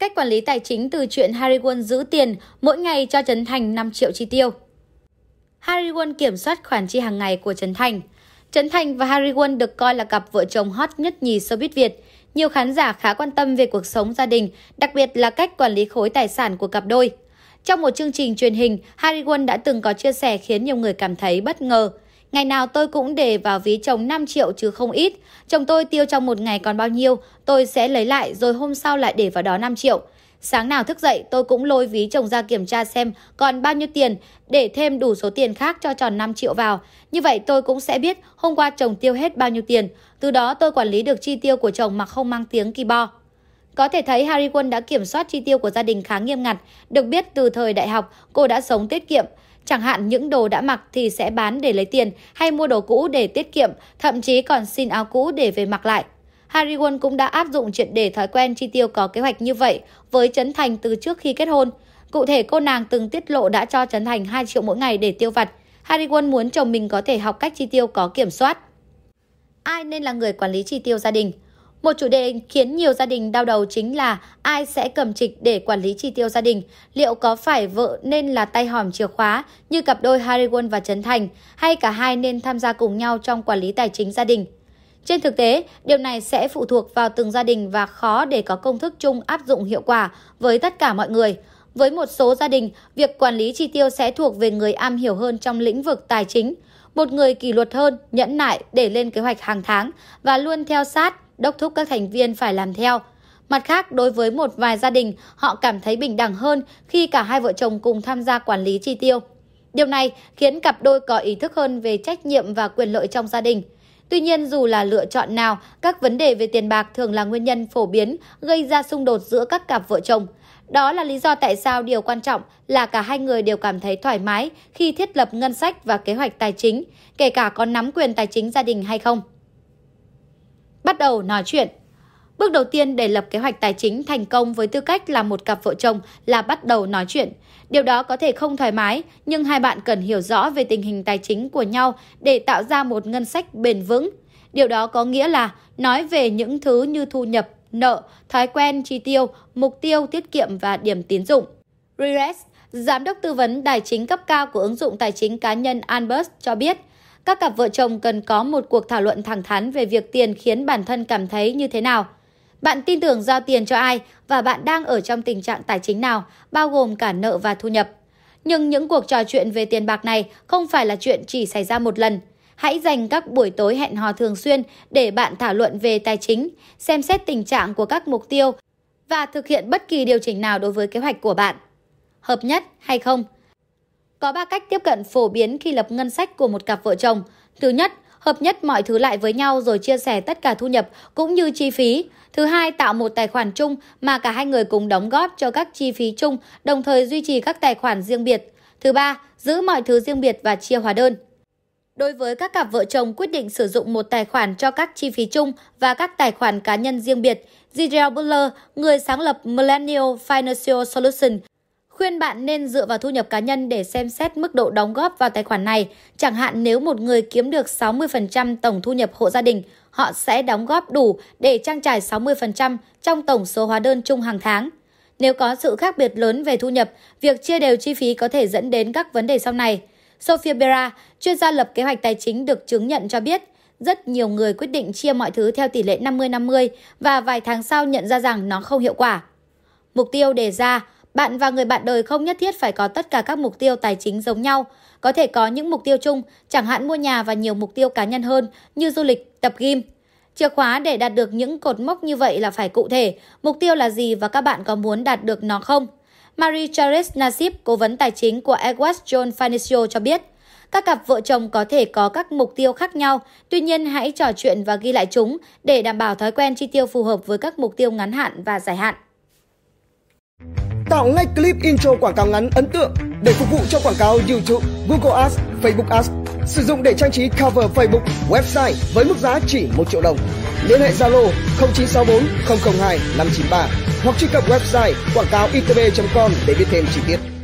Cách quản lý tài chính từ chuyện Harry Won giữ tiền mỗi ngày cho Trấn Thành 5 triệu chi tiêu. Harry Won kiểm soát khoản chi hàng ngày của Trấn Thành. Trấn Thành và Harry Won được coi là cặp vợ chồng hot nhất nhì showbiz Việt. Nhiều khán giả khá quan tâm về cuộc sống gia đình, đặc biệt là cách quản lý khối tài sản của cặp đôi. Trong một chương trình truyền hình, Harry Won đã từng có chia sẻ khiến nhiều người cảm thấy bất ngờ. Ngày nào tôi cũng để vào ví chồng 5 triệu chứ không ít. Chồng tôi tiêu trong một ngày còn bao nhiêu, tôi sẽ lấy lại rồi hôm sau lại để vào đó 5 triệu. Sáng nào thức dậy tôi cũng lôi ví chồng ra kiểm tra xem còn bao nhiêu tiền để thêm đủ số tiền khác cho tròn 5 triệu vào. Như vậy tôi cũng sẽ biết hôm qua chồng tiêu hết bao nhiêu tiền. Từ đó tôi quản lý được chi tiêu của chồng mà không mang tiếng kỳ bo. Có thể thấy Harry Quân đã kiểm soát chi tiêu của gia đình khá nghiêm ngặt. Được biết từ thời đại học, cô đã sống tiết kiệm. Chẳng hạn những đồ đã mặc thì sẽ bán để lấy tiền hay mua đồ cũ để tiết kiệm, thậm chí còn xin áo cũ để về mặc lại. Harry Won cũng đã áp dụng triệt để thói quen chi tiêu có kế hoạch như vậy với Trấn Thành từ trước khi kết hôn. Cụ thể cô nàng từng tiết lộ đã cho Trấn Thành 2 triệu mỗi ngày để tiêu vặt. Harry Won muốn chồng mình có thể học cách chi tiêu có kiểm soát. Ai nên là người quản lý chi tiêu gia đình? Một chủ đề khiến nhiều gia đình đau đầu chính là ai sẽ cầm trịch để quản lý chi tiêu gia đình. Liệu có phải vợ nên là tay hòm chìa khóa như cặp đôi Harry Won và Trấn Thành hay cả hai nên tham gia cùng nhau trong quản lý tài chính gia đình? Trên thực tế, điều này sẽ phụ thuộc vào từng gia đình và khó để có công thức chung áp dụng hiệu quả với tất cả mọi người. Với một số gia đình, việc quản lý chi tiêu sẽ thuộc về người am hiểu hơn trong lĩnh vực tài chính. Một người kỷ luật hơn, nhẫn nại để lên kế hoạch hàng tháng và luôn theo sát, đốc thúc các thành viên phải làm theo. Mặt khác, đối với một vài gia đình, họ cảm thấy bình đẳng hơn khi cả hai vợ chồng cùng tham gia quản lý chi tiêu. Điều này khiến cặp đôi có ý thức hơn về trách nhiệm và quyền lợi trong gia đình. Tuy nhiên, dù là lựa chọn nào, các vấn đề về tiền bạc thường là nguyên nhân phổ biến gây ra xung đột giữa các cặp vợ chồng. Đó là lý do tại sao điều quan trọng là cả hai người đều cảm thấy thoải mái khi thiết lập ngân sách và kế hoạch tài chính, kể cả có nắm quyền tài chính gia đình hay không. Bắt đầu nói chuyện Bước đầu tiên để lập kế hoạch tài chính thành công với tư cách là một cặp vợ chồng là bắt đầu nói chuyện. Điều đó có thể không thoải mái, nhưng hai bạn cần hiểu rõ về tình hình tài chính của nhau để tạo ra một ngân sách bền vững. Điều đó có nghĩa là nói về những thứ như thu nhập, nợ, thói quen chi tiêu, mục tiêu tiết kiệm và điểm tín dụng. Rires, giám đốc tư vấn tài chính cấp cao của ứng dụng tài chính cá nhân Anbus cho biết, các cặp vợ chồng cần có một cuộc thảo luận thẳng thắn về việc tiền khiến bản thân cảm thấy như thế nào. Bạn tin tưởng giao tiền cho ai và bạn đang ở trong tình trạng tài chính nào, bao gồm cả nợ và thu nhập. Nhưng những cuộc trò chuyện về tiền bạc này không phải là chuyện chỉ xảy ra một lần. Hãy dành các buổi tối hẹn hò thường xuyên để bạn thảo luận về tài chính, xem xét tình trạng của các mục tiêu và thực hiện bất kỳ điều chỉnh nào đối với kế hoạch của bạn. Hợp nhất hay không? Có 3 cách tiếp cận phổ biến khi lập ngân sách của một cặp vợ chồng. Thứ nhất, hợp nhất mọi thứ lại với nhau rồi chia sẻ tất cả thu nhập cũng như chi phí. Thứ hai, tạo một tài khoản chung mà cả hai người cùng đóng góp cho các chi phí chung, đồng thời duy trì các tài khoản riêng biệt. Thứ ba, giữ mọi thứ riêng biệt và chia hóa đơn. Đối với các cặp vợ chồng quyết định sử dụng một tài khoản cho các chi phí chung và các tài khoản cá nhân riêng biệt, Zidrel Butler, người sáng lập Millennial Financial Solution, khuyên bạn nên dựa vào thu nhập cá nhân để xem xét mức độ đóng góp vào tài khoản này. Chẳng hạn nếu một người kiếm được 60% tổng thu nhập hộ gia đình, họ sẽ đóng góp đủ để trang trải 60% trong tổng số hóa đơn chung hàng tháng. Nếu có sự khác biệt lớn về thu nhập, việc chia đều chi phí có thể dẫn đến các vấn đề sau này. Sophia Bera, chuyên gia lập kế hoạch tài chính được chứng nhận cho biết, rất nhiều người quyết định chia mọi thứ theo tỷ lệ 50-50 và vài tháng sau nhận ra rằng nó không hiệu quả. Mục tiêu đề ra, bạn và người bạn đời không nhất thiết phải có tất cả các mục tiêu tài chính giống nhau. Có thể có những mục tiêu chung, chẳng hạn mua nhà và nhiều mục tiêu cá nhân hơn như du lịch, tập gym. Chìa khóa để đạt được những cột mốc như vậy là phải cụ thể, mục tiêu là gì và các bạn có muốn đạt được nó không? Marie Charles Nasip, cố vấn tài chính của Edward John Financial cho biết, các cặp vợ chồng có thể có các mục tiêu khác nhau, tuy nhiên hãy trò chuyện và ghi lại chúng để đảm bảo thói quen chi tiêu phù hợp với các mục tiêu ngắn hạn và dài hạn. Tạo ngay clip intro quảng cáo ngắn ấn tượng để phục vụ cho quảng cáo YouTube, Google Ads, Facebook Ads. Sử dụng để trang trí cover Facebook, website với mức giá chỉ 1 triệu đồng. Liên hệ Zalo 0964 002 593 hoặc truy cập website quảng cáo itb.com để biết thêm chi tiết.